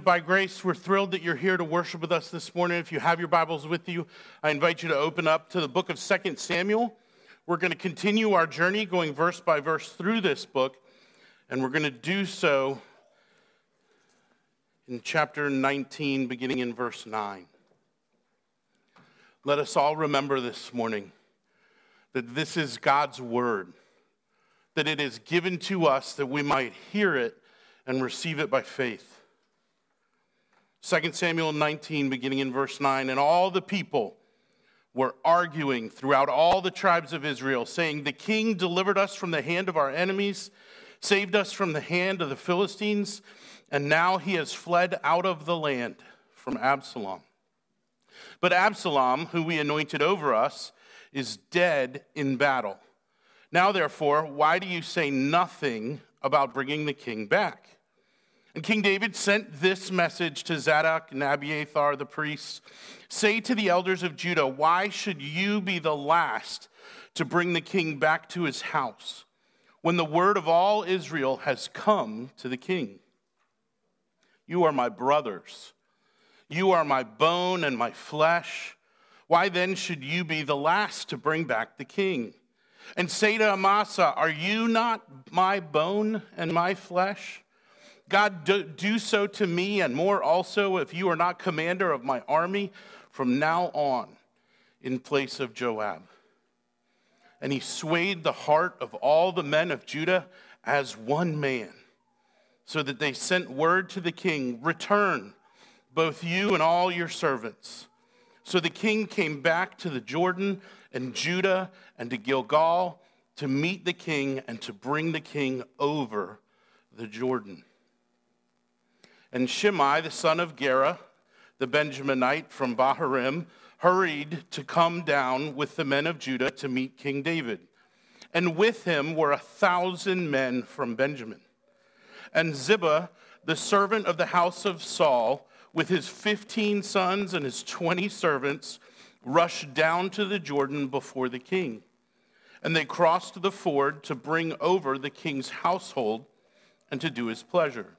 By grace, we're thrilled that you're here to worship with us this morning. If you have your Bibles with you, I invite you to open up to the book of 2 Samuel. We're going to continue our journey going verse by verse through this book, and we're going to do so in chapter 19, beginning in verse 9. Let us all remember this morning that this is God's word, that it is given to us that we might hear it and receive it by faith. 2 Samuel 19, beginning in verse 9. And all the people were arguing throughout all the tribes of Israel, saying, The king delivered us from the hand of our enemies, saved us from the hand of the Philistines, and now he has fled out of the land from Absalom. But Absalom, who we anointed over us, is dead in battle. Now, therefore, why do you say nothing about bringing the king back? And King David sent this message to Zadok and Abiathar the priests Say to the elders of Judah, Why should you be the last to bring the king back to his house when the word of all Israel has come to the king? You are my brothers. You are my bone and my flesh. Why then should you be the last to bring back the king? And say to Amasa, Are you not my bone and my flesh? God, do, do so to me and more also if you are not commander of my army from now on in place of Joab. And he swayed the heart of all the men of Judah as one man, so that they sent word to the king Return, both you and all your servants. So the king came back to the Jordan and Judah and to Gilgal to meet the king and to bring the king over the Jordan. And Shimei, the son of Gera, the Benjaminite from Bahurim, hurried to come down with the men of Judah to meet King David. And with him were a thousand men from Benjamin. And Ziba, the servant of the house of Saul, with his 15 sons and his 20 servants, rushed down to the Jordan before the king. And they crossed the ford to bring over the king's household and to do his pleasure.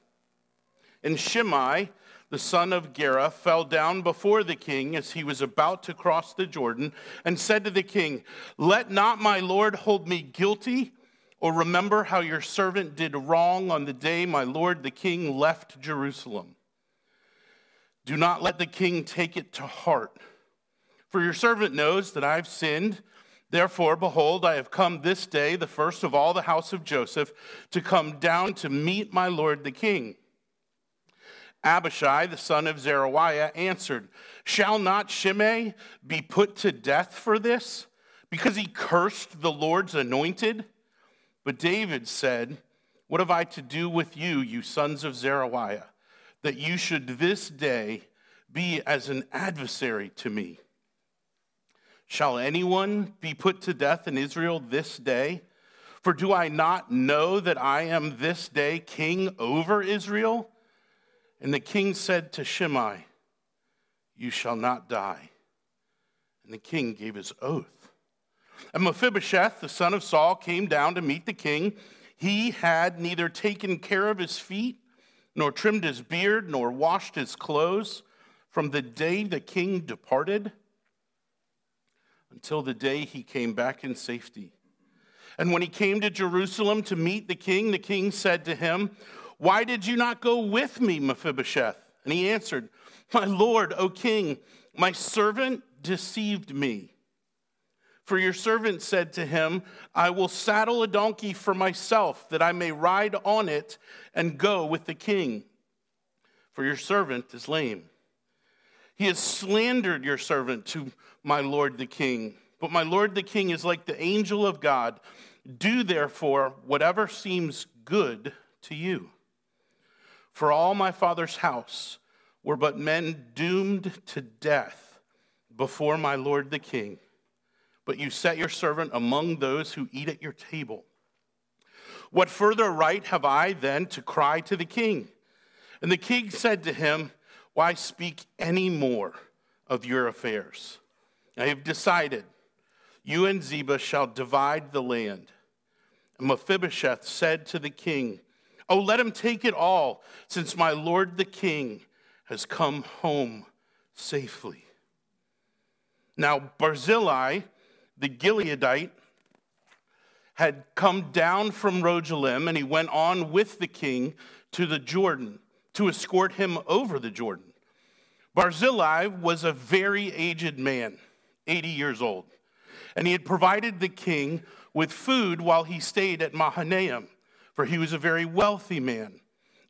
And Shimei, the son of Gera, fell down before the king as he was about to cross the Jordan and said to the king, Let not my lord hold me guilty, or remember how your servant did wrong on the day my lord the king left Jerusalem. Do not let the king take it to heart. For your servant knows that I've sinned. Therefore, behold, I have come this day, the first of all the house of Joseph, to come down to meet my lord the king. Abishai, the son of Zeruiah, answered, Shall not Shimei be put to death for this, because he cursed the Lord's anointed? But David said, What have I to do with you, you sons of Zeruiah, that you should this day be as an adversary to me? Shall anyone be put to death in Israel this day? For do I not know that I am this day king over Israel? And the king said to Shimei, You shall not die. And the king gave his oath. And Mephibosheth, the son of Saul, came down to meet the king. He had neither taken care of his feet, nor trimmed his beard, nor washed his clothes from the day the king departed until the day he came back in safety. And when he came to Jerusalem to meet the king, the king said to him, why did you not go with me, Mephibosheth? And he answered, My lord, O king, my servant deceived me. For your servant said to him, I will saddle a donkey for myself, that I may ride on it and go with the king. For your servant is lame. He has slandered your servant to my lord the king. But my lord the king is like the angel of God. Do therefore whatever seems good to you. For all my father's house were but men doomed to death before my lord the king. But you set your servant among those who eat at your table. What further right have I then to cry to the king? And the king said to him, Why speak any more of your affairs? I have decided you and Ziba shall divide the land. And Mephibosheth said to the king, Oh, let him take it all, since my Lord the King has come home safely. Now, Barzillai, the Gileadite, had come down from Rogelim, and he went on with the king to the Jordan to escort him over the Jordan. Barzillai was a very aged man, 80 years old, and he had provided the king with food while he stayed at Mahanaim, for he was a very wealthy man.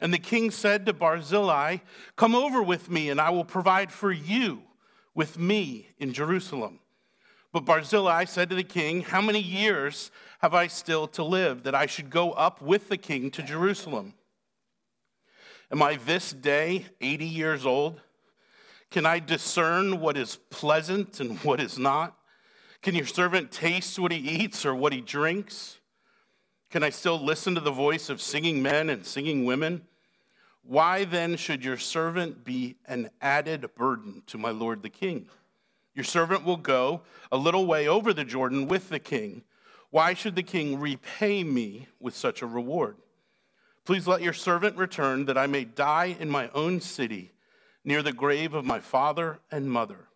And the king said to Barzillai, Come over with me, and I will provide for you with me in Jerusalem. But Barzillai said to the king, How many years have I still to live that I should go up with the king to Jerusalem? Am I this day 80 years old? Can I discern what is pleasant and what is not? Can your servant taste what he eats or what he drinks? Can I still listen to the voice of singing men and singing women? Why then should your servant be an added burden to my lord the king? Your servant will go a little way over the Jordan with the king. Why should the king repay me with such a reward? Please let your servant return that I may die in my own city near the grave of my father and mother.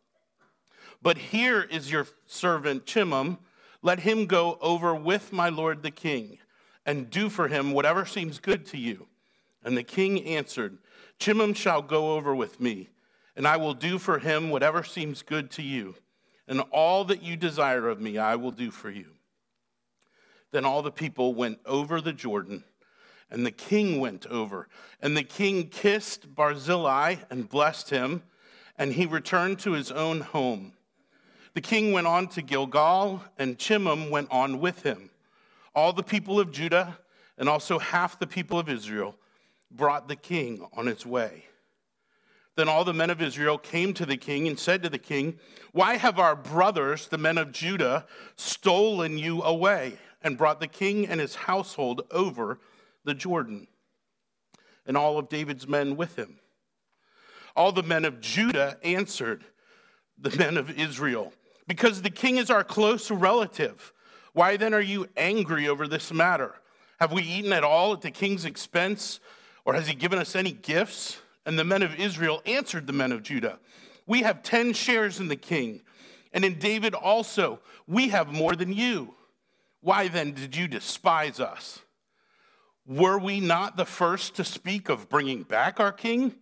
But here is your servant Chimham. Let him go over with my lord the king and do for him whatever seems good to you. And the king answered, Chimham shall go over with me, and I will do for him whatever seems good to you. And all that you desire of me, I will do for you. Then all the people went over the Jordan, and the king went over. And the king kissed Barzillai and blessed him, and he returned to his own home. The king went on to Gilgal, and Chimham went on with him. All the people of Judah and also half the people of Israel brought the king on its way. Then all the men of Israel came to the king and said to the king, Why have our brothers, the men of Judah, stolen you away and brought the king and his household over the Jordan? And all of David's men with him. All the men of Judah answered the men of Israel, Because the king is our close relative. Why then are you angry over this matter? Have we eaten at all at the king's expense, or has he given us any gifts? And the men of Israel answered the men of Judah We have 10 shares in the king, and in David also, we have more than you. Why then did you despise us? Were we not the first to speak of bringing back our king?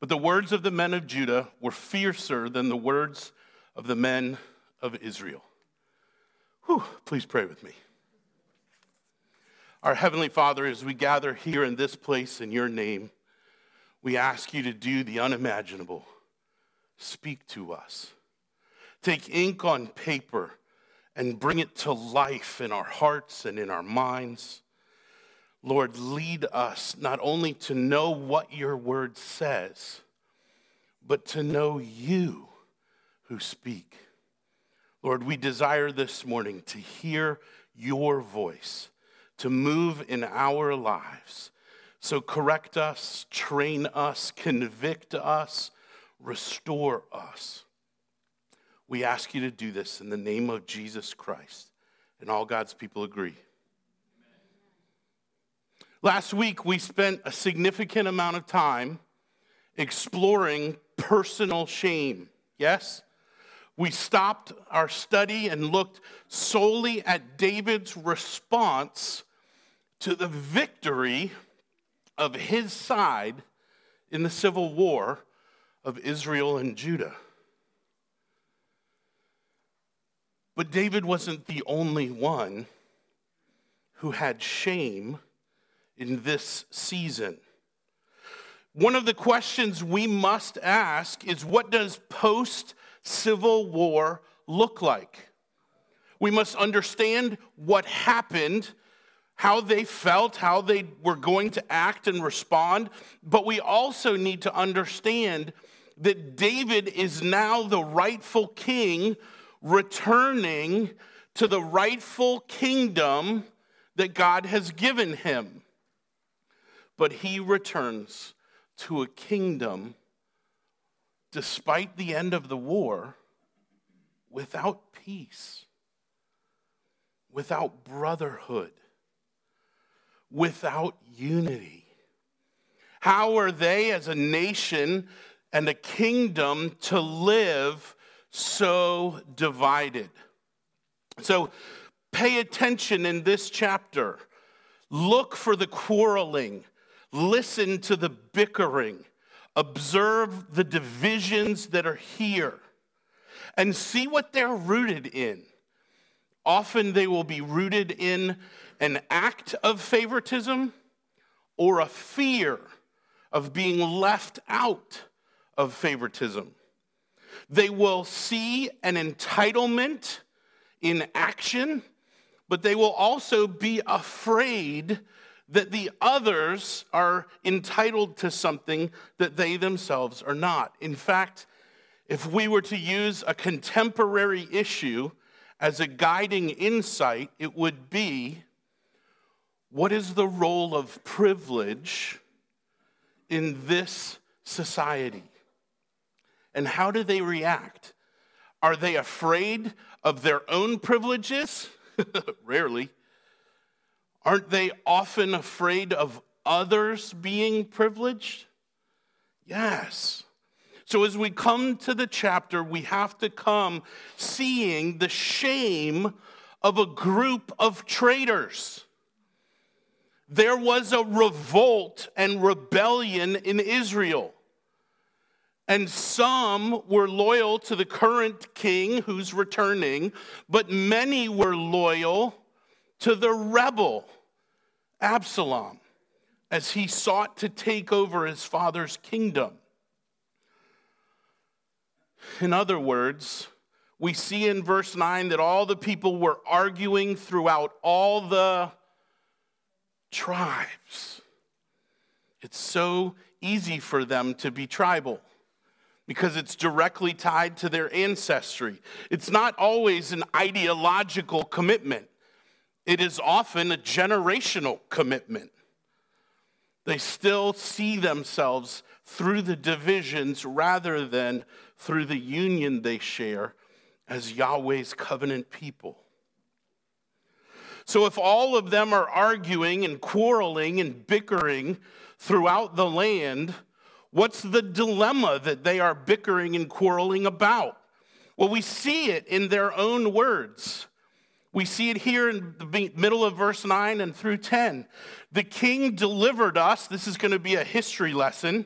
But the words of the men of Judah were fiercer than the words of the men of Israel. Whew, please pray with me. Our Heavenly Father, as we gather here in this place in your name, we ask you to do the unimaginable. Speak to us. Take ink on paper and bring it to life in our hearts and in our minds. Lord, lead us not only to know what your word says, but to know you who speak. Lord, we desire this morning to hear your voice, to move in our lives. So correct us, train us, convict us, restore us. We ask you to do this in the name of Jesus Christ. And all God's people agree. Last week, we spent a significant amount of time exploring personal shame. Yes? We stopped our study and looked solely at David's response to the victory of his side in the civil war of Israel and Judah. But David wasn't the only one who had shame in this season. One of the questions we must ask is what does post civil war look like? We must understand what happened, how they felt, how they were going to act and respond, but we also need to understand that David is now the rightful king returning to the rightful kingdom that God has given him. But he returns to a kingdom despite the end of the war, without peace, without brotherhood, without unity? How are they, as a nation and a kingdom, to live so divided? So pay attention in this chapter. Look for the quarreling, listen to the bickering, observe the divisions that are here, and see what they're rooted in. Often they will be rooted in an act of favoritism or a fear of being left out of favoritism. They will see an entitlement in action, but they will also be afraid that the others are entitled to something that they themselves are not. In fact, if we were to use a contemporary issue as a guiding insight, it would be what is the role of privilege in this society? And how do they react? Are they afraid of their own privileges? Rarely. Aren't they often afraid of others being privileged? Yes. So, as we come to the chapter, we have to come seeing the shame of a group of traitors. There was a revolt and rebellion in Israel. And some were loyal to the current king who's returning, but many were loyal to the rebel, Absalom, as he sought to take over his father's kingdom. In other words, we see in verse 9 that all the people were arguing throughout all the tribes. It's so easy for them to be tribal because it's directly tied to their ancestry. It's not always an ideological commitment, it is often a generational commitment. They still see themselves through the divisions rather than through the union they share as Yahweh's covenant people. So, if all of them are arguing and quarreling and bickering throughout the land, what's the dilemma that they are bickering and quarreling about? Well, we see it in their own words. We see it here in the middle of verse 9 and through 10. The king delivered us, this is going to be a history lesson.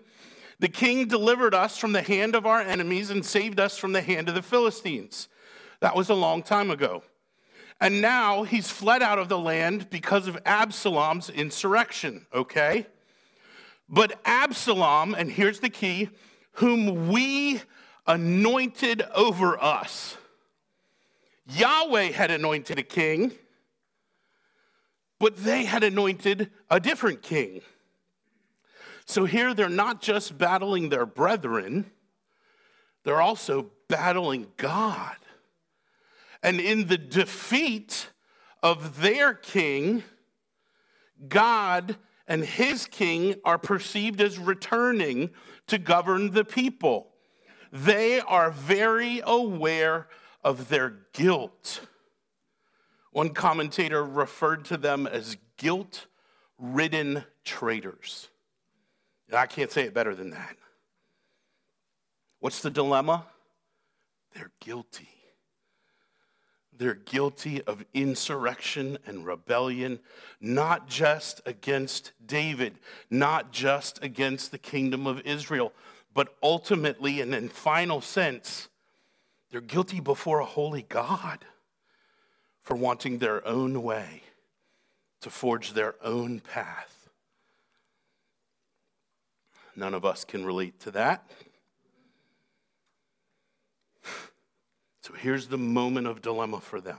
The king delivered us from the hand of our enemies and saved us from the hand of the Philistines. That was a long time ago. And now he's fled out of the land because of Absalom's insurrection, okay? But Absalom, and here's the key, whom we anointed over us. Yahweh had anointed a king, but they had anointed a different king. So here they're not just battling their brethren, they're also battling God. And in the defeat of their king, God and his king are perceived as returning to govern the people. They are very aware of their guilt. One commentator referred to them as guilt ridden traitors. And I can't say it better than that. What's the dilemma? They're guilty. They're guilty of insurrection and rebellion, not just against David, not just against the kingdom of Israel, but ultimately and in final sense, they're guilty before a holy God for wanting their own way to forge their own path. None of us can relate to that. So here's the moment of dilemma for them.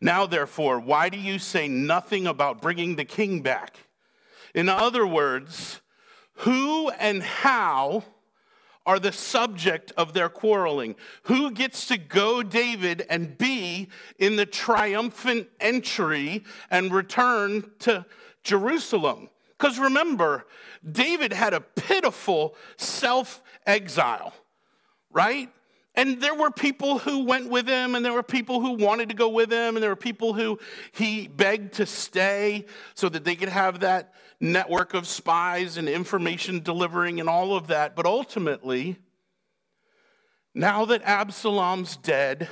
Now, therefore, why do you say nothing about bringing the king back? In other words, who and how are the subject of their quarreling? Who gets to go, David, and be in the triumphant entry and return to Jerusalem? Because remember, David had a pitiful self exile, right? And there were people who went with him, and there were people who wanted to go with him, and there were people who he begged to stay so that they could have that network of spies and information delivering and all of that. But ultimately, now that Absalom's dead,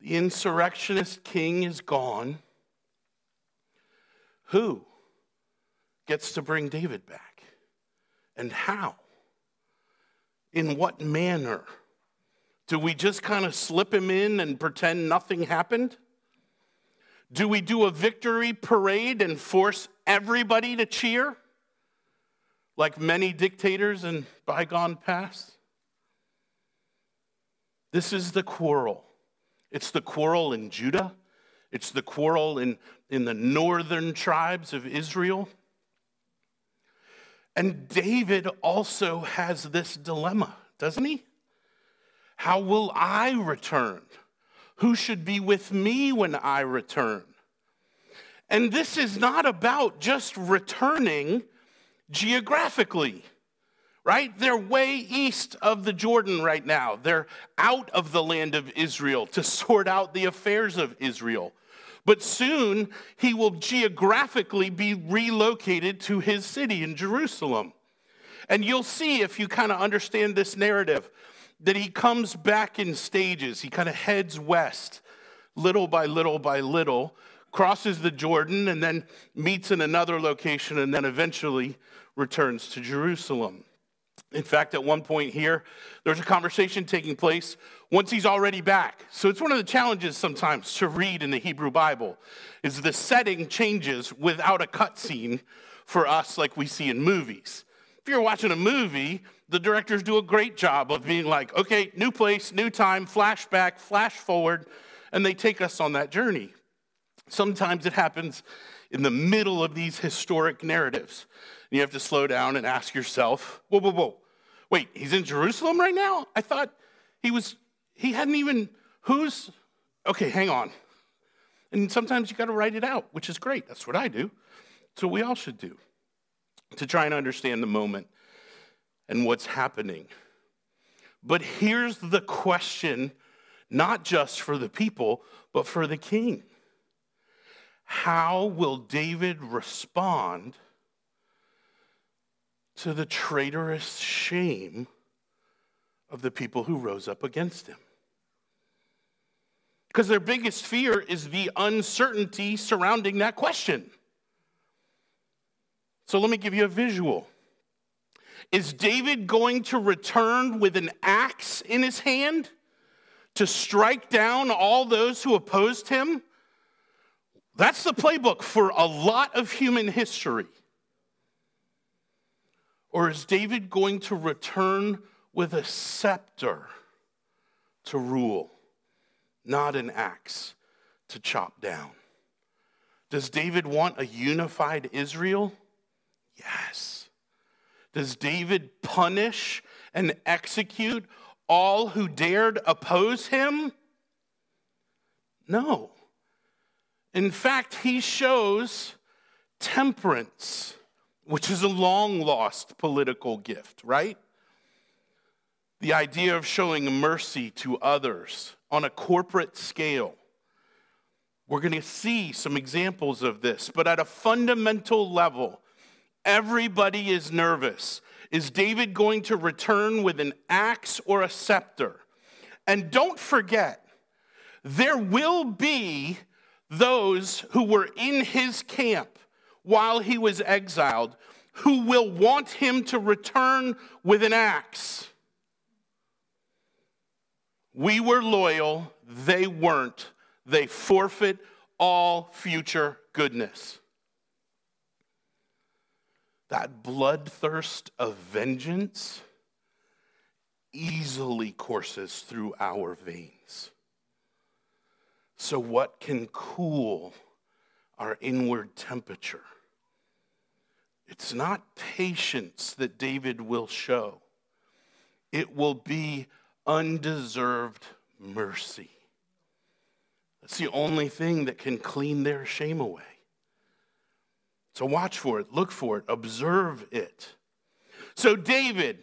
the insurrectionist king is gone, who gets to bring David back? And how? In what manner? Do we just kind of slip him in and pretend nothing happened? Do we do a victory parade and force everybody to cheer like many dictators in bygone past? This is the quarrel. It's the quarrel in Judah, it's the quarrel in, in the northern tribes of Israel. And David also has this dilemma, doesn't he? How will I return? Who should be with me when I return? And this is not about just returning geographically, right? They're way east of the Jordan right now. They're out of the land of Israel to sort out the affairs of Israel. But soon he will geographically be relocated to his city in Jerusalem. And you'll see if you kind of understand this narrative that he comes back in stages. He kind of heads west, little by little by little, crosses the Jordan, and then meets in another location, and then eventually returns to Jerusalem. In fact, at one point here, there's a conversation taking place once he's already back. So it's one of the challenges sometimes to read in the Hebrew Bible is the setting changes without a cutscene for us like we see in movies. If you're watching a movie, the directors do a great job of being like, okay, new place, new time, flashback, flash forward, and they take us on that journey. Sometimes it happens in the middle of these historic narratives. And You have to slow down and ask yourself, whoa, whoa, whoa. Wait, he's in Jerusalem right now? I thought he was, he hadn't even, who's, okay, hang on. And sometimes you got to write it out, which is great. That's what I do. What we all should do to try and understand the moment and what's happening. But here's the question not just for the people, but for the king. How will David respond to the traitorous shame of the people who rose up against him? Because their biggest fear is the uncertainty surrounding that question. So let me give you a visual. Is David going to return with an axe in his hand to strike down all those who opposed him? That's the playbook for a lot of human history. Or is David going to return with a scepter to rule, not an axe to chop down? Does David want a unified Israel? Yes. Does David punish and execute all who dared oppose him? No. In fact, he shows temperance, which is a long lost political gift, right? The idea of showing mercy to others on a corporate scale. We're going to see some examples of this, but at a fundamental level, everybody is nervous. Is David going to return with an axe or a scepter? And don't forget, there will be those who were in his camp while he was exiled who will want him to return with an axe. We were loyal, they weren't. They forfeit all future goodness. That bloodthirst of vengeance easily courses through our veins. So, what can cool our inward temperature? It's not patience that David will show, it will be undeserved mercy. That's the only thing that can clean their shame away. So, watch for it, look for it, observe it. So, David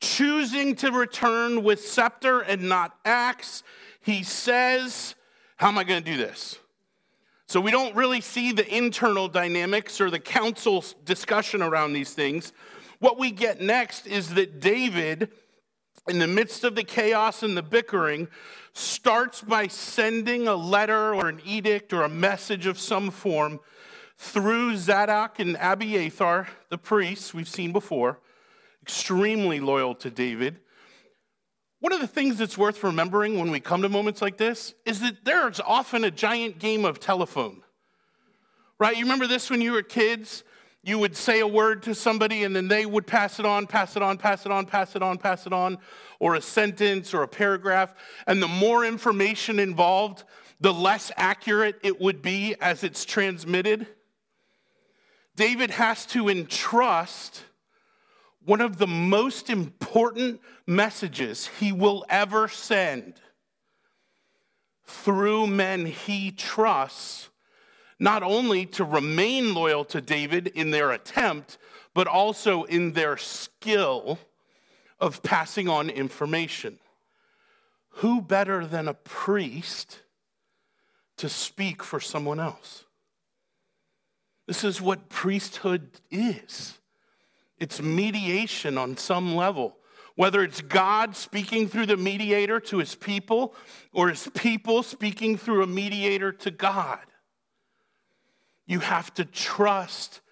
choosing to return with scepter and not axe. He says, How am I going to do this? So we don't really see the internal dynamics or the council's discussion around these things. What we get next is that David, in the midst of the chaos and the bickering, starts by sending a letter or an edict or a message of some form through Zadok and Abiathar, the priests we've seen before, extremely loyal to David. One of the things that's worth remembering when we come to moments like this is that there's often a giant game of telephone. Right? You remember this when you were kids? You would say a word to somebody and then they would pass it on, pass it on, pass it on, pass it on, pass it on, or a sentence or a paragraph. And the more information involved, the less accurate it would be as it's transmitted. David has to entrust one of the most important messages he will ever send through men he trusts not only to remain loyal to David in their attempt, but also in their skill of passing on information. Who better than a priest to speak for someone else? This is what priesthood is it's mediation on some level. Whether it's God speaking through the mediator to his people or his people speaking through a mediator to God. You have to trust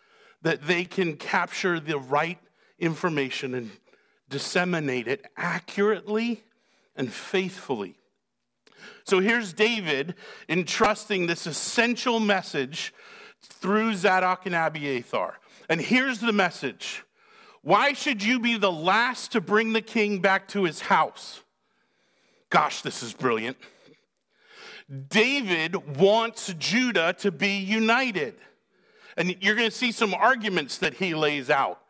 that they can capture the right information and disseminate it accurately and faithfully. So here's David entrusting this essential message through Zadok and Abiathar. And here's the message Why should you be the last to bring the king back to his house? Gosh, this is brilliant. David wants Judah to be united. And you're going to see some arguments that he lays out.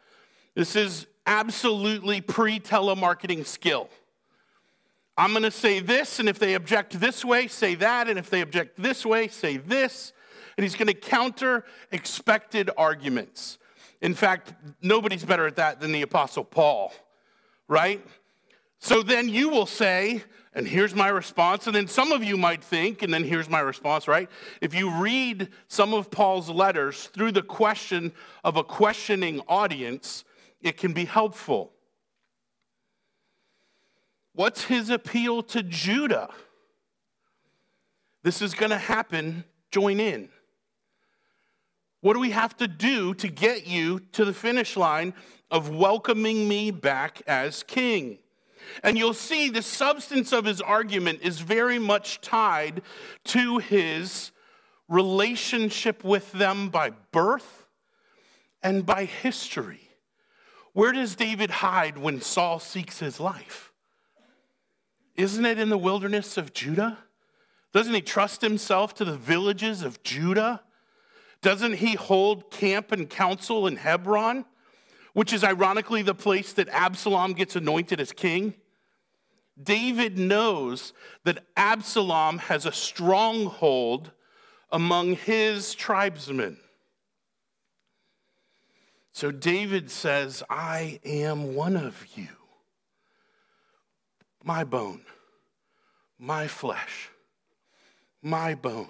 This is absolutely pre telemarketing skill. I'm going to say this, and if they object this way, say that, and if they object this way, say this. And he's going to counter expected arguments. In fact, nobody's better at that than the Apostle Paul, right? So then you will say, and here's my response. And then some of you might think, and then here's my response, right? If you read some of Paul's letters through the question of a questioning audience, it can be helpful. What's his appeal to Judah? This is going to happen. Join in. What do we have to do to get you to the finish line of welcoming me back as king? And you'll see the substance of his argument is very much tied to his relationship with them by birth and by history. Where does David hide when Saul seeks his life? Isn't it in the wilderness of Judah? Doesn't he trust himself to the villages of Judah? Doesn't he hold camp and council in Hebron? which is ironically the place that Absalom gets anointed as king. David knows that Absalom has a stronghold among his tribesmen. So David says, I am one of you, my bone, my flesh, my bone,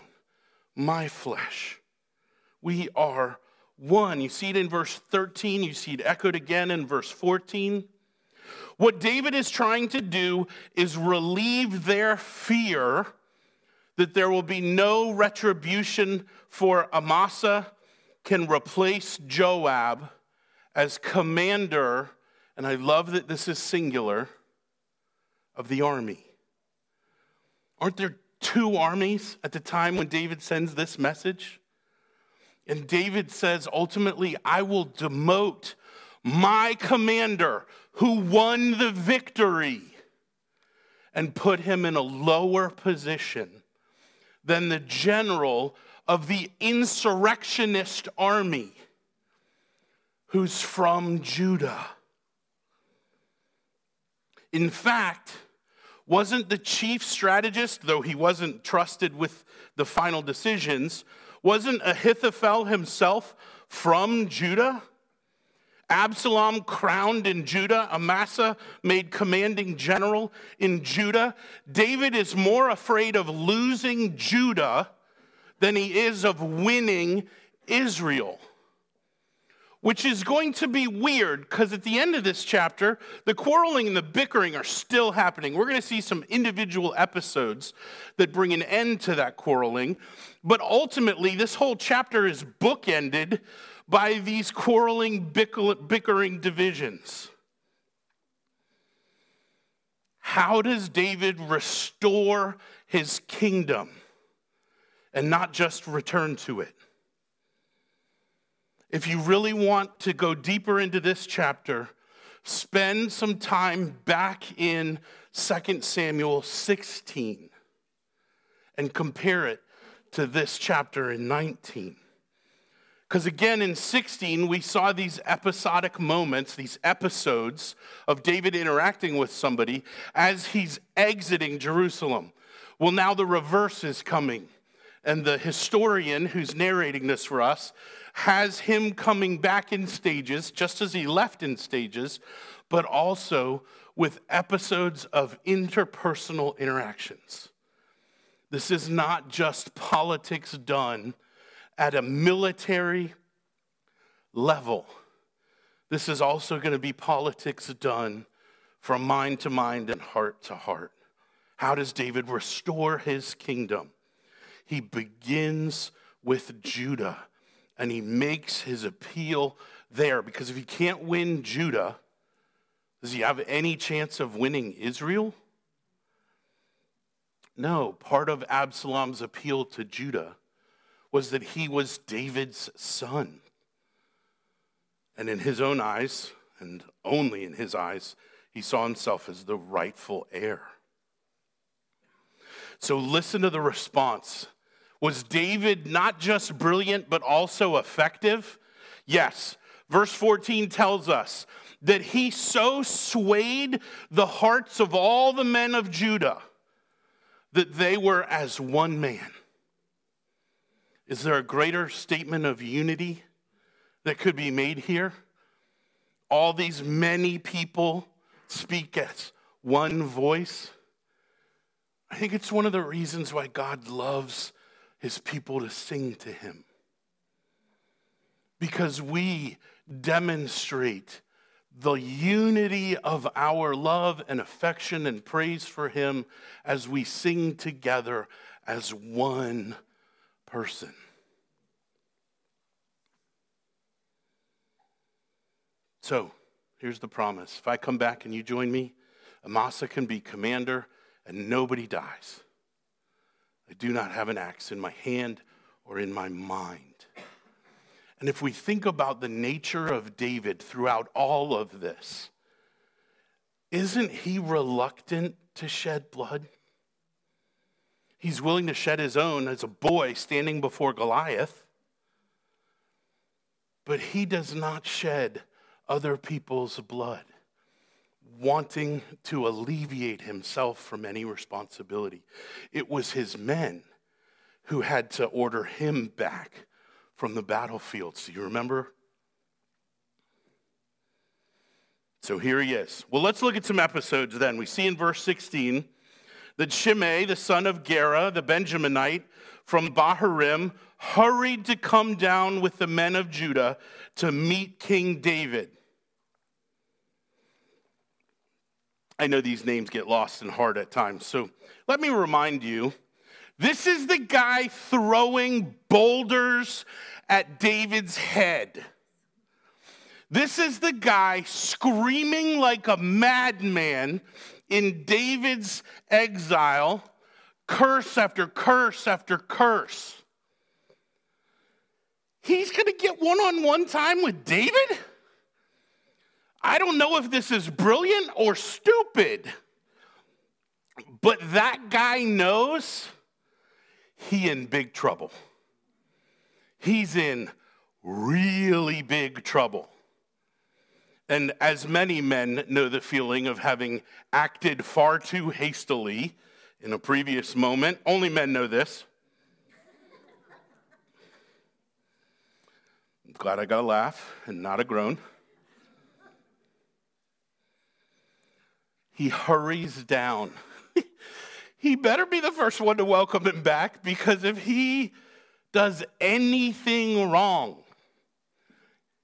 my flesh. We are one. You see it in verse 13, you see it echoed again in verse 14. What David is trying to do is relieve their fear that there will be no retribution for Amasa can replace Joab as commander, and I love that this is singular, of the army. Aren't there two armies at the time when David sends this message? And David says, ultimately, I will demote my commander who won the victory and put him in a lower position than the general of the insurrectionist army who's from Judah. In fact, wasn't the chief strategist, though he wasn't trusted with the final decisions, wasn't Ahithophel himself from Judah? Absalom crowned in Judah, Amasa made commanding general in Judah. David is more afraid of losing Judah than he is of winning Israel which is going to be weird because at the end of this chapter, the quarreling and the bickering are still happening. We're going to see some individual episodes that bring an end to that quarreling. But ultimately, this whole chapter is bookended by these quarreling, bickering divisions. How does David restore his kingdom and not just return to it? If you really want to go deeper into this chapter, spend some time back in 2 Samuel 16 and compare it to this chapter in 19. Because again, in 16, we saw these episodic moments, these episodes of David interacting with somebody as he's exiting Jerusalem. Well, now the reverse is coming. And the historian who's narrating this for us has him coming back in stages, just as he left in stages, but also with episodes of interpersonal interactions. This is not just politics done at a military level. This is also going to be politics done from mind to mind and heart to heart. How does David restore his kingdom? He begins with Judah and he makes his appeal there because if he can't win Judah, does he have any chance of winning Israel? No, part of Absalom's appeal to Judah was that he was David's son. And in his own eyes, and only in his eyes, he saw himself as the rightful heir. So listen to the response was David not just brilliant, but also effective? Yes. Verse 14 tells us that he so swayed the hearts of all the men of Judah that they were as one man. Is there a greater statement of unity that could be made here? All these many people speak as one voice. I think it's one of the reasons why God loves his people to sing to him. Because we demonstrate the unity of our love and affection and praise for him as we sing together as one person. So, here's the promise. If I come back and you join me, Amasa can be commander and nobody dies. I do not have an axe in my hand or in my mind. And if we think about the nature of David throughout all of this, isn't he reluctant to shed blood? He's willing to shed his own as a boy standing before Goliath, but he does not shed other people's blood wanting to alleviate himself from any responsibility. It was his men who had to order him back from the battlefields. Do you remember? So here he is. Well, let's look at some episodes then. We see in verse 16 that Shimei, the son of Gera, the Benjaminite from Bahurim, hurried to come down with the men of Judah to meet King David. I know these names get lost and hard at times. So let me remind you this is the guy throwing boulders at David's head. This is the guy screaming like a madman in David's exile, curse after curse after curse. He's going to get one on one time with David? I don't know if this is brilliant or stupid, but that guy knows he in big trouble. He's in really big trouble. And as many men know the feeling of having acted far too hastily in a previous moment, only men know this. I'm glad I got a laugh and not a groan. He hurries down. he better be the first one to welcome him back because if he does anything wrong,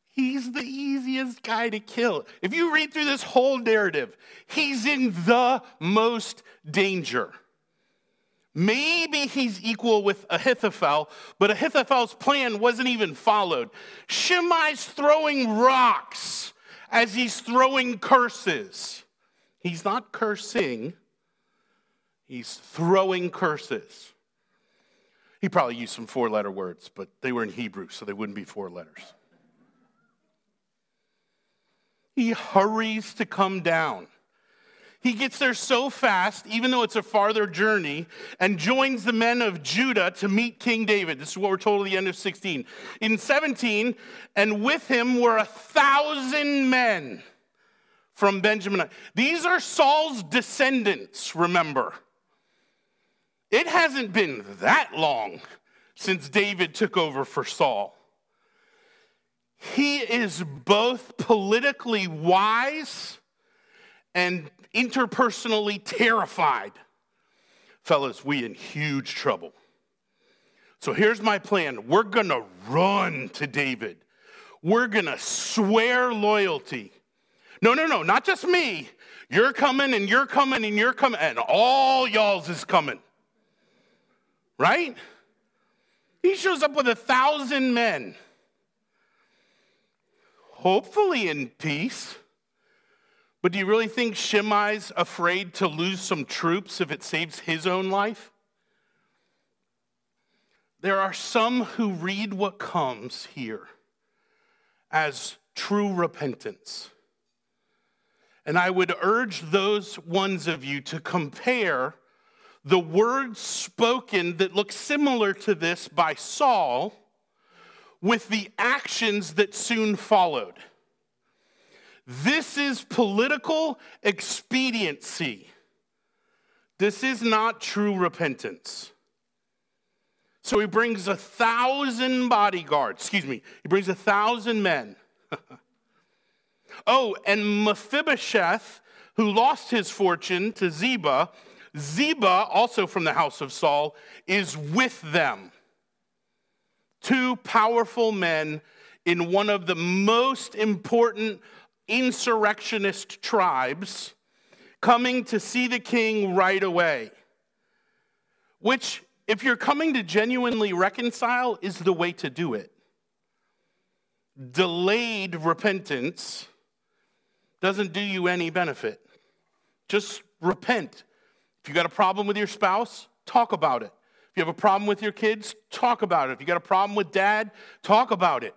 he's the easiest guy to kill. If you read through this whole narrative, he's in the most danger. Maybe he's equal with Ahithophel, but Ahithophel's plan wasn't even followed. Shimei's throwing rocks as he's throwing curses. He's not cursing, he's throwing curses. He probably used some four letter words, but they were in Hebrew, so they wouldn't be four letters. He hurries to come down. He gets there so fast, even though it's a farther journey, and joins the men of Judah to meet King David. This is what we're told at the end of 16. In 17, and with him were a thousand men from Benjamin. These are Saul's descendants, remember. It hasn't been that long since David took over for Saul. He is both politically wise and interpersonally terrified. Fellas, we in huge trouble. So here's my plan. We're going to run to David. We're going to swear loyalty. No, no, no, not just me. You're coming and you're coming and you're coming and all y'all's is coming. Right? He shows up with a thousand men, hopefully in peace. But do you really think Shimei's afraid to lose some troops if it saves his own life? There are some who read what comes here as true repentance. And I would urge those ones of you to compare the words spoken that look similar to this by Saul with the actions that soon followed. This is political expediency. This is not true repentance. So he brings a thousand bodyguards, excuse me, he brings a thousand men. oh, and Mephibosheth, who lost his fortune to Ziba, Ziba, also from the house of Saul, is with them. Two powerful men in one of the most important insurrectionist tribes coming to see the king right away. Which, if you're coming to genuinely reconcile, is the way to do it. Delayed repentance doesn't do you any benefit. Just repent. If you got a problem with your spouse, talk about it. If you have a problem with your kids, talk about it. If you got a problem with dad, talk about it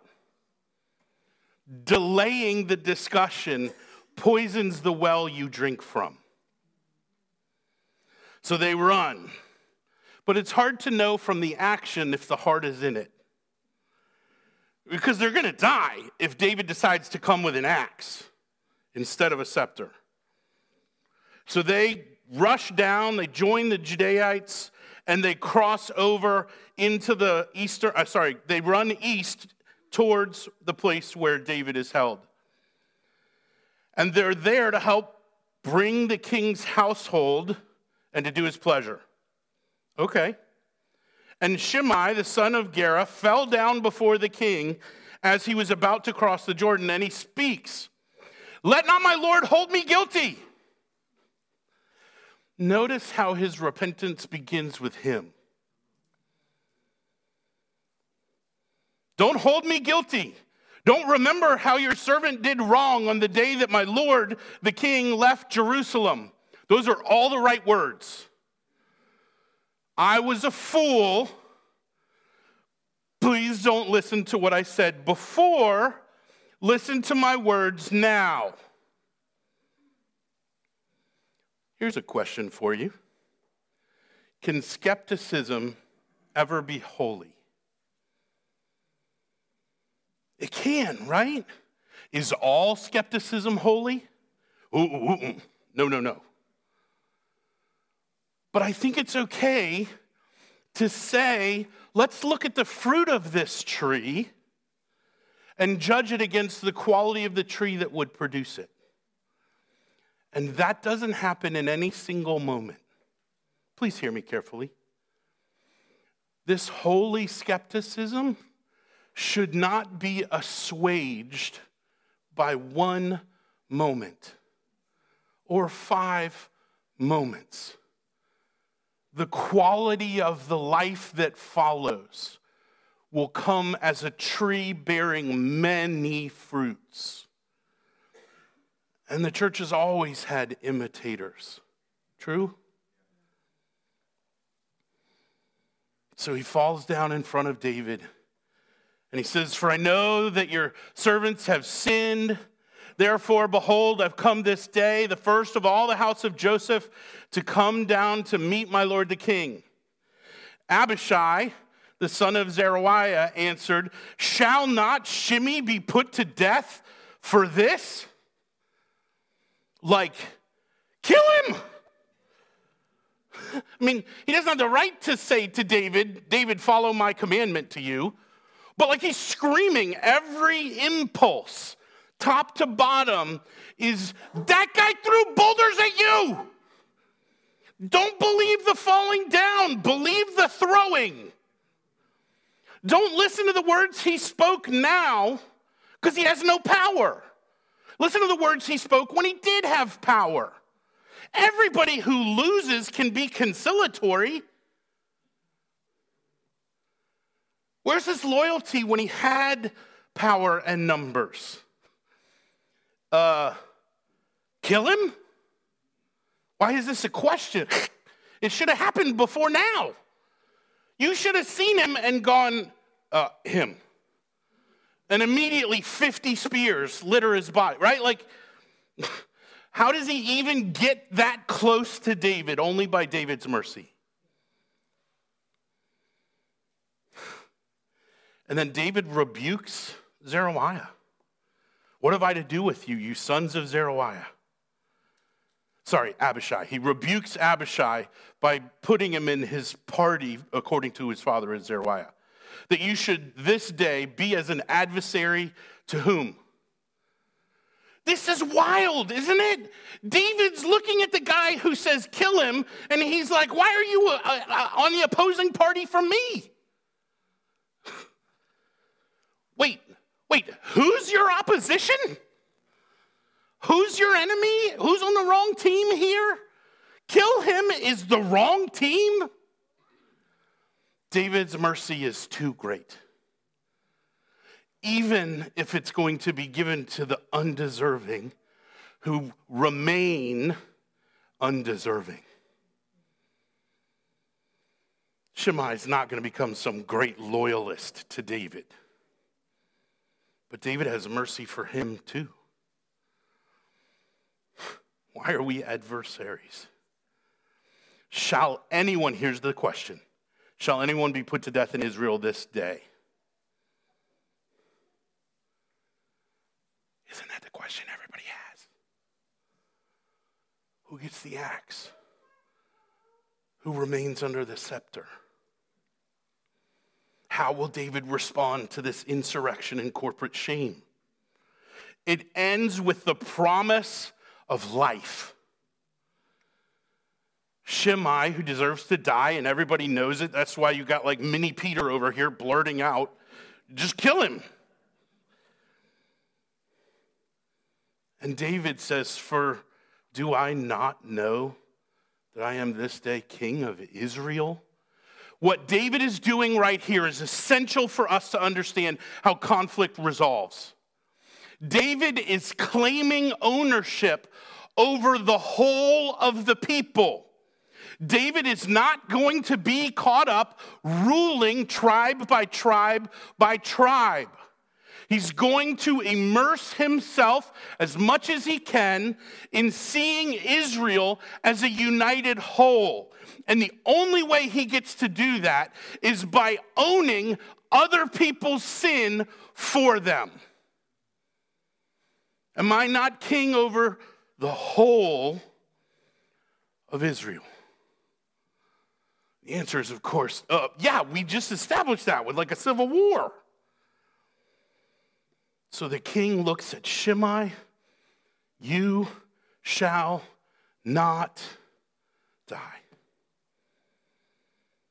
delaying the discussion poisons the well you drink from. So they run. But it's hard to know from the action if the heart is in it. Because they're going to die if David decides to come with an axe instead of a scepter. So they rush down, they join the Judaites, and they cross over into the eastern, uh, sorry, they run east towards the place where David is held. And they're there to help bring the king's household and to do his pleasure. Okay. And Shimei, the son of Gera, fell down before the king as he was about to cross the Jordan, and he speaks, Let not my Lord hold me guilty. Notice how his repentance begins with him. Don't hold me guilty. Don't remember how your servant did wrong on the day that my Lord, the king, left Jerusalem. Those are all the right words. I was a fool. Please don't listen to what I said before. Listen to my words now. Here's a question for you Can skepticism ever be holy? It can, right? Is all skepticism holy? Ooh, ooh, ooh. No, no, no. But I think it's okay to say, let's look at the fruit of this tree and judge it against the quality of the tree that would produce it. And that doesn't happen in any single moment. Please hear me carefully. This holy skepticism should not be assuaged by one moment or five moments. The quality of the life that follows will come as a tree bearing many fruits. And the church has always had imitators. True? So he falls down in front of David and he says, For I know that your servants have sinned. Therefore, behold, I've come this day, the first of all the house of Joseph, to come down to meet my lord the king. Abishai, the son of Zeruiah, answered, Shall not Shimei be put to death for this? Like, kill him! I mean, he doesn't have the right to say to David, David, follow my commandment to you. But like he's screaming, every impulse, top to bottom, is that guy threw boulders at you. Don't believe the falling down, believe the throwing. Don't listen to the words he spoke now because he has no power. Listen to the words he spoke when he did have power. Everybody who loses can be conciliatory. Where's his loyalty when he had power and numbers? Uh, kill him? Why is this a question? It should have happened before now. You should have seen him and gone, uh, him. And immediately 50 spears litter his body, right? Like, how does he even get that close to David? Only by David's mercy. And then David rebukes Zeruiah. What have I to do with you, you sons of Zeruiah? Sorry, Abishai. He rebukes Abishai by putting him in his party according to his father in Zeruiah. That you should this day be as an adversary to whom? This is wild, isn't it? David's looking at the guy who says, kill him, and he's like, why are you uh, uh, on the opposing party from me? wait, wait, who's your opposition? Who's your enemy? Who's on the wrong team here? Kill him is the wrong team? David's mercy is too great even if it's going to be given to the undeserving who remain undeserving. Shimei is not going to become some great loyalist to David. But David has mercy for him too. Why are we adversaries? Shall anyone, here's the question, shall anyone be put to death in Israel this day? Isn't that the question everybody has? Who gets the axe? Who remains under the scepter? How will David respond to this insurrection and corporate shame? It ends with the promise of life. Shimei, who deserves to die, and everybody knows it. That's why you got like mini Peter over here blurting out, just kill him. And David says, For do I not know that I am this day king of Israel? What David is doing right here is essential for us to understand how conflict resolves. David is claiming ownership over the whole of the people. David is not going to be caught up ruling tribe by tribe by tribe. He's going to immerse himself as much as he can in seeing Israel as a united whole. And the only way he gets to do that is by owning other people's sin for them. Am I not king over the whole of Israel? The answer is, of course, uh, yeah, we just established that with like a civil war. So the king looks at Shimei. You shall not die.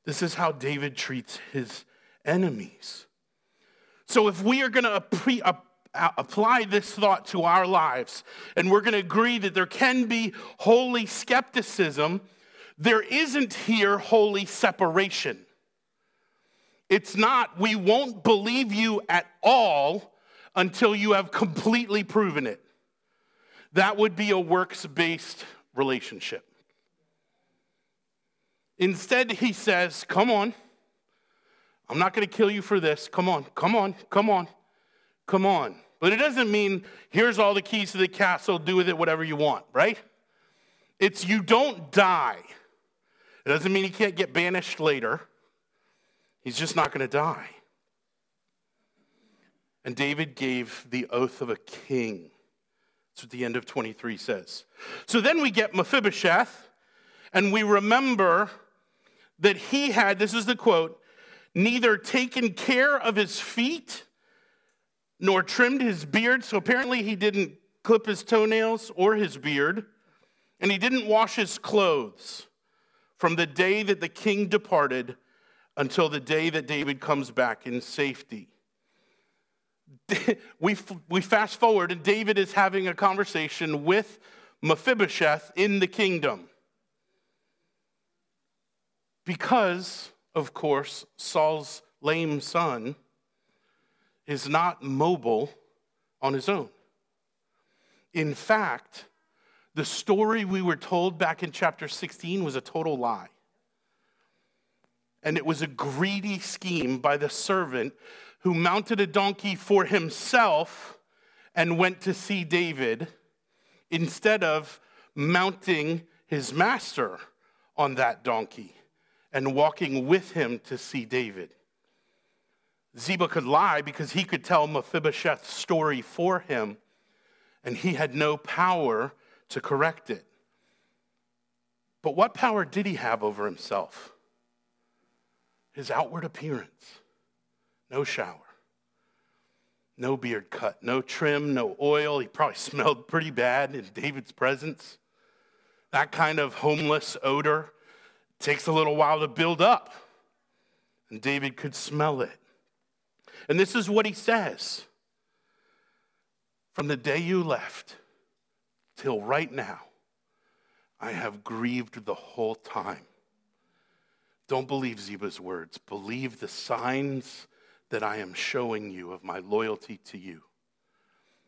This is how David treats his enemies. So, if we are going to apply this thought to our lives and we're going to agree that there can be holy skepticism, there isn't here holy separation. It's not, we won't believe you at all until you have completely proven it. That would be a works based relationship. Instead, he says, Come on. I'm not going to kill you for this. Come on, come on, come on, come on. But it doesn't mean here's all the keys to the castle, do with it whatever you want, right? It's you don't die. It doesn't mean he can't get banished later. He's just not going to die. And David gave the oath of a king. That's what the end of 23 says. So then we get Mephibosheth, and we remember that he had, this is the quote, neither taken care of his feet nor trimmed his beard. So apparently he didn't clip his toenails or his beard, and he didn't wash his clothes from the day that the king departed until the day that David comes back in safety. We, we fast forward, and David is having a conversation with Mephibosheth in the kingdom. Because, of course, Saul's lame son is not mobile on his own. In fact, the story we were told back in chapter 16 was a total lie. And it was a greedy scheme by the servant who mounted a donkey for himself and went to see David instead of mounting his master on that donkey and walking with him to see David. Ziba could lie because he could tell Mephibosheth's story for him, and he had no power to correct it. But what power did he have over himself? His outward appearance no shower, no beard cut, no trim, no oil. He probably smelled pretty bad in David's presence. That kind of homeless odor takes a little while to build up, and David could smell it. And this is what he says From the day you left till right now, I have grieved the whole time. Don't believe Ziba's words. Believe the signs that I am showing you of my loyalty to you.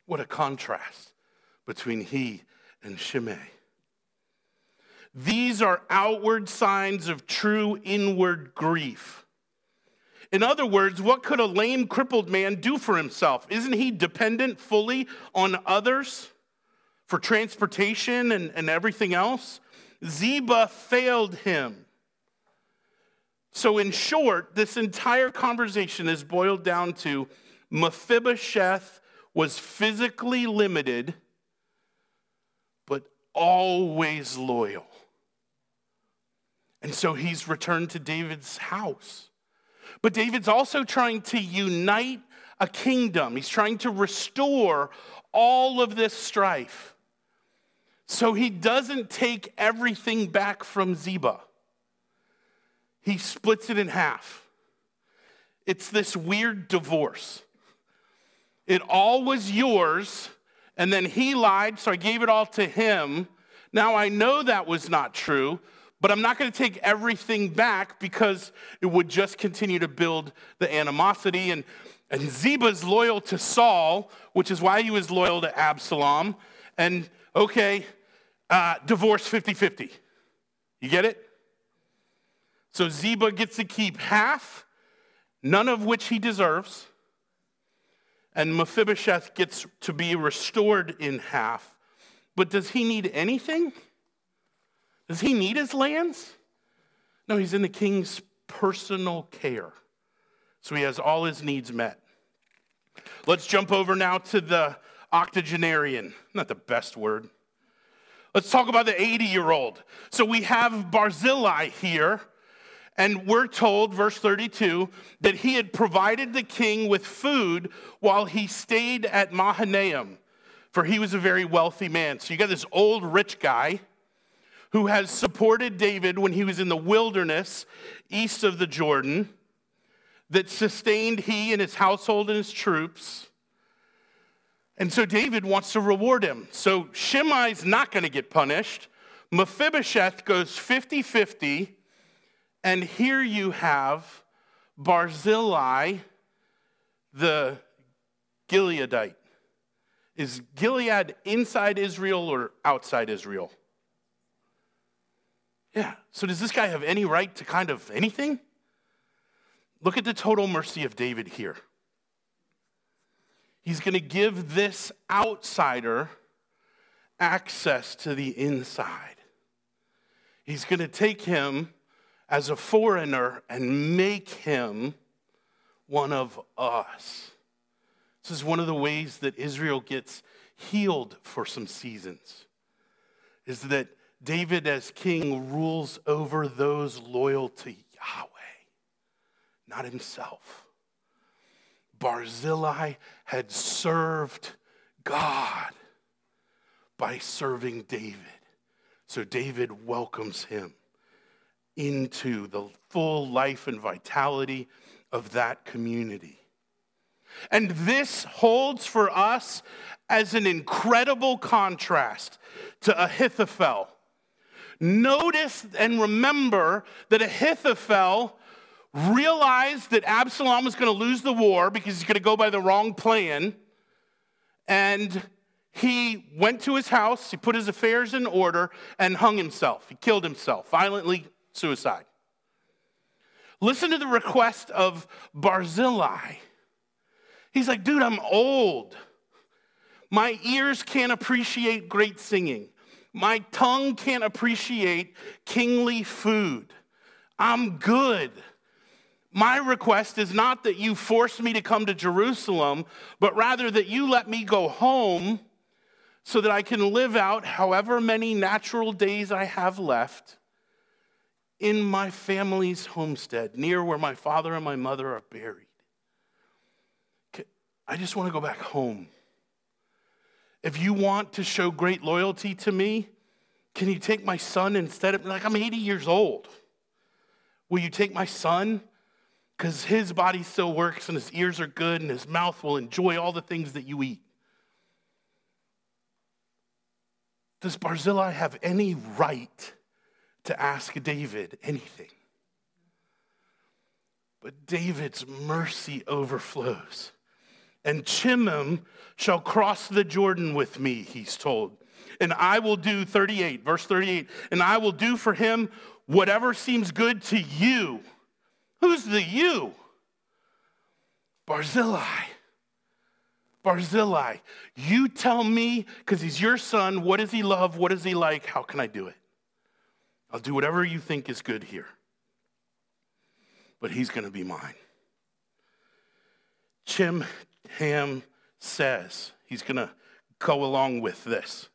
What a contrast between he and Shimei. These are outward signs of true inward grief. In other words, what could a lame, crippled man do for himself? Isn't he dependent fully on others for transportation and, and everything else? Ziba failed him. So, in short, this entire conversation is boiled down to Mephibosheth was physically limited, but always loyal. And so he's returned to David's house. But David's also trying to unite a kingdom, he's trying to restore all of this strife. So he doesn't take everything back from Ziba he splits it in half. It's this weird divorce. It all was yours, and then he lied, so I gave it all to him. Now I know that was not true, but I'm not going to take everything back because it would just continue to build the animosity. And, and Ziba's loyal to Saul, which is why he was loyal to Absalom. And okay, uh, divorce 50 50. You get it? So Ziba gets to keep half, none of which he deserves, and Mephibosheth gets to be restored in half. But does he need anything? Does he need his lands? No, he's in the king's personal care. So he has all his needs met. Let's jump over now to the octogenarian. Not the best word. Let's talk about the 80 year old. So we have Barzillai here and we're told, verse 32, that he had provided the king with food while he stayed at Mahanaim. for he was a very wealthy man. So you got this old rich guy who has supported David when he was in the wilderness east of the Jordan, that sustained he and his household and his troops. And so David wants to reward him. So Shimei's not going to get punished. Mephibosheth goes 50 50. And here you have Barzillai, the Gileadite. Is Gilead inside Israel or outside Israel? Yeah. So does this guy have any right to kind of anything? Look at the total mercy of David here. He's going to give this outsider access to the inside. He's going to take him as a foreigner and make him one of us. This is one of the ways that Israel gets healed for some seasons, is that David, as king, rules over those loyal to Yahweh, not himself. Barzillai had served God by serving David. So David welcomes him into the full life and vitality of that community. And this holds for us as an incredible contrast to Ahithophel. Notice and remember that Ahithophel realized that Absalom was going to lose the war because he's going to go by the wrong plan. And he went to his house, he put his affairs in order, and hung himself. He killed himself, violently suicide. Listen to the request of Barzillai. He's like, dude, I'm old. My ears can't appreciate great singing. My tongue can't appreciate kingly food. I'm good. My request is not that you force me to come to Jerusalem, but rather that you let me go home so that I can live out however many natural days I have left in my family's homestead, near where my father and my mother are buried. I just want to go back home. If you want to show great loyalty to me, can you take my son instead of, like, I'm 80 years old. Will you take my son? Because his body still works and his ears are good and his mouth will enjoy all the things that you eat. Does Barzillai have any right to ask David anything? But David's mercy overflows. And Chimham shall cross the Jordan with me, he's told. And I will do, 38, verse 38, and I will do for him whatever seems good to you. Who's the you? Barzillai. Barzillai, you tell me, because he's your son, what does he love? What does he like? How can I do it? I'll do whatever you think is good here. But he's going to be mine. Chim Ham says he's going to go along with this.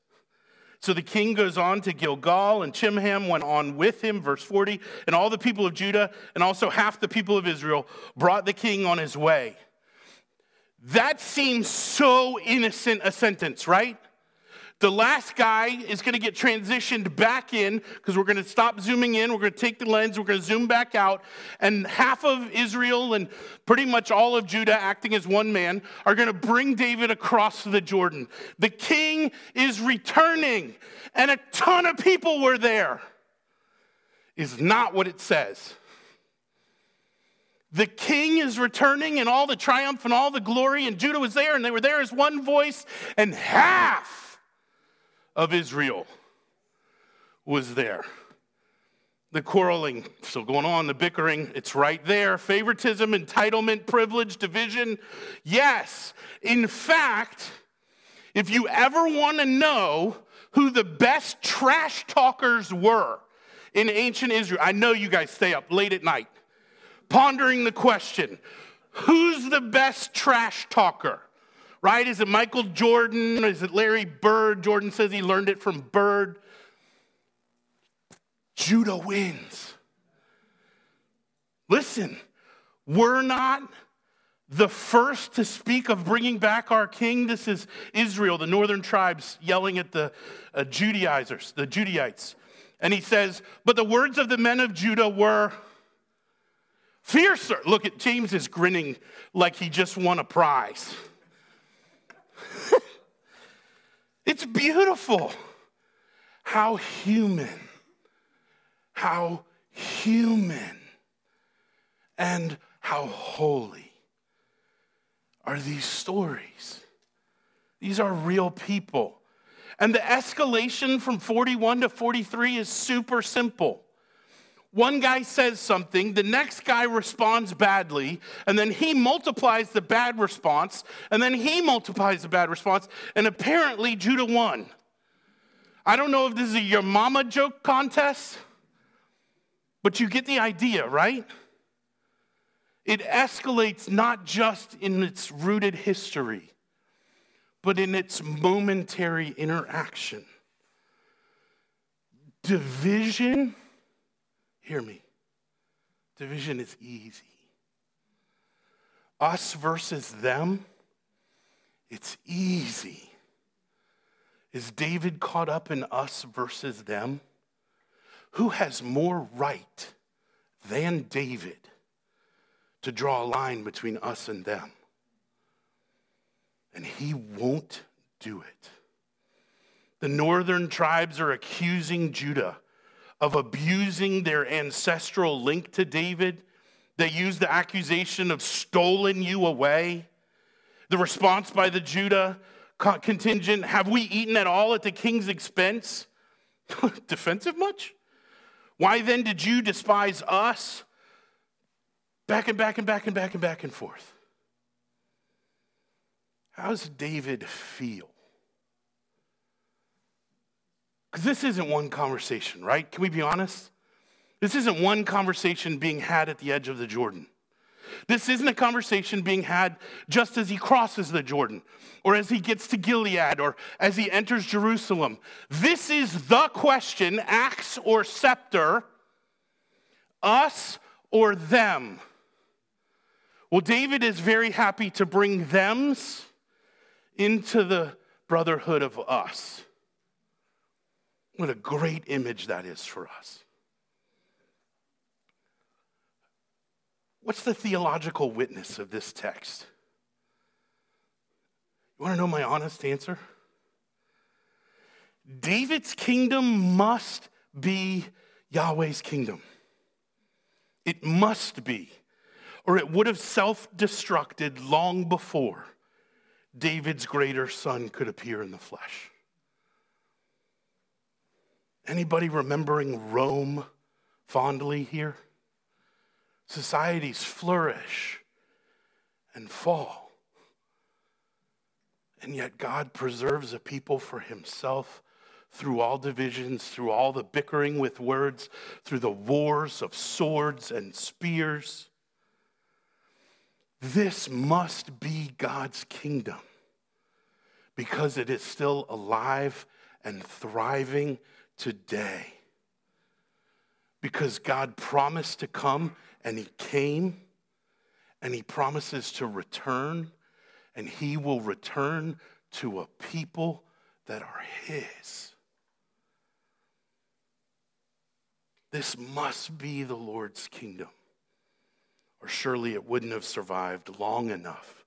So the king goes on to Gilgal, and Chimham went on with him, verse 40. And all the people of Judah, and also half the people of Israel, brought the king on his way. That seems so innocent a sentence, right? The last guy is going to get transitioned back in because we're going to stop zooming in. We're going to take the lens, we're going to zoom back out. And half of Israel and pretty much all of Judah, acting as one man, are going to bring David across the Jordan. The king is returning, and a ton of people were there. Is not what it says. The king is returning, and all the triumph and all the glory, and Judah was there, and they were there as one voice, and half of Israel was there. The quarreling still going on, the bickering, it's right there. Favoritism, entitlement, privilege, division. Yes. In fact, if you ever want to know who the best trash talkers were in ancient Israel, I know you guys stay up late at night pondering the question who's the best trash talker? Right? Is it Michael Jordan? Is it Larry Bird? Jordan says he learned it from Bird. Judah wins. Listen, we're not the first to speak of bringing back our king. This is Israel, the northern tribes, yelling at the uh, Judaizers, the Judaites. And he says, But the words of the men of Judah were fiercer. Look at James is grinning like he just won a prize. it's beautiful. How human. How human. And how holy are these stories. These are real people. And the escalation from 41 to 43 is super simple. One guy says something, the next guy responds badly, and then he multiplies the bad response, and then he multiplies the bad response, and apparently Judah won. I don't know if this is a your mama joke contest, but you get the idea, right? It escalates not just in its rooted history, but in its momentary interaction. Division, hear me, division is easy. Us versus them, it's easy. Is David caught up in us versus them? Who has more right than David to draw a line between us and them? and he won't do it. The northern tribes are accusing Judah of abusing their ancestral link to David. They use the accusation of stolen you away. The response by the Judah contingent have we eaten at all at the king's expense? Defensive much? Why then did you despise us? Back and back and back and back and back and forth. How does David feel? Because this isn't one conversation, right? Can we be honest? This isn't one conversation being had at the edge of the Jordan. This isn't a conversation being had just as he crosses the Jordan or as he gets to Gilead or as he enters Jerusalem. This is the question axe or scepter, us or them. Well, David is very happy to bring them's into the brotherhood of us. What a great image that is for us. What's the theological witness of this text? You want to know my honest answer? David's kingdom must be Yahweh's kingdom. It must be, or it would have self destructed long before David's greater son could appear in the flesh. Anybody remembering Rome fondly here? Societies flourish and fall. And yet God preserves a people for himself through all divisions, through all the bickering with words, through the wars of swords and spears. This must be God's kingdom because it is still alive and thriving today. Because God promised to come and He came, and He promises to return, and He will return to a people that are His. This must be the Lord's kingdom, or surely it wouldn't have survived long enough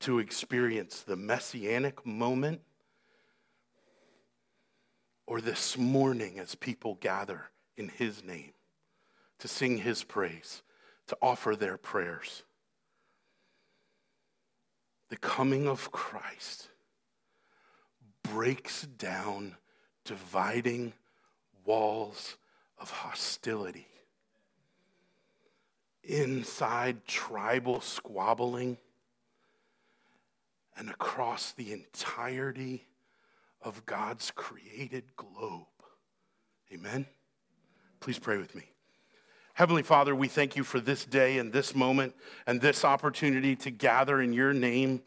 to experience the messianic moment or this morning as people gather in his name to sing his praise, to offer their prayers. The coming of Christ breaks down dividing walls of hostility. Inside tribal squabbling, and across the entirety of God's created globe. Amen? Please pray with me. Heavenly Father, we thank you for this day and this moment and this opportunity to gather in your name.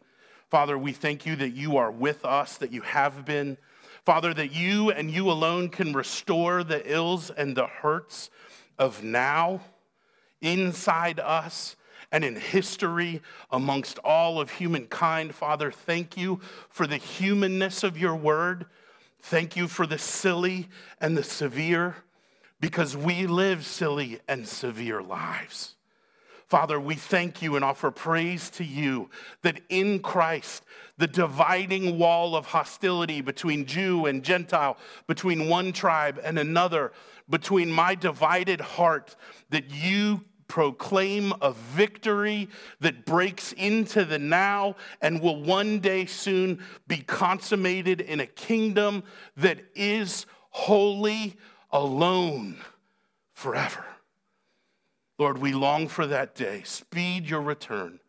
Father, we thank you that you are with us, that you have been. Father, that you and you alone can restore the ills and the hurts of now inside us and in history amongst all of humankind. Father, thank you for the humanness of your word. Thank you for the silly and the severe, because we live silly and severe lives. Father, we thank you and offer praise to you that in Christ, the dividing wall of hostility between Jew and Gentile, between one tribe and another, between my divided heart, that you proclaim a victory that breaks into the now and will one day soon be consummated in a kingdom that is holy alone forever. Lord, we long for that day. Speed your return.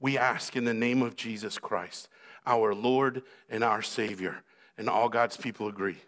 We ask in the name of Jesus Christ, our Lord and our Savior. And all God's people agree.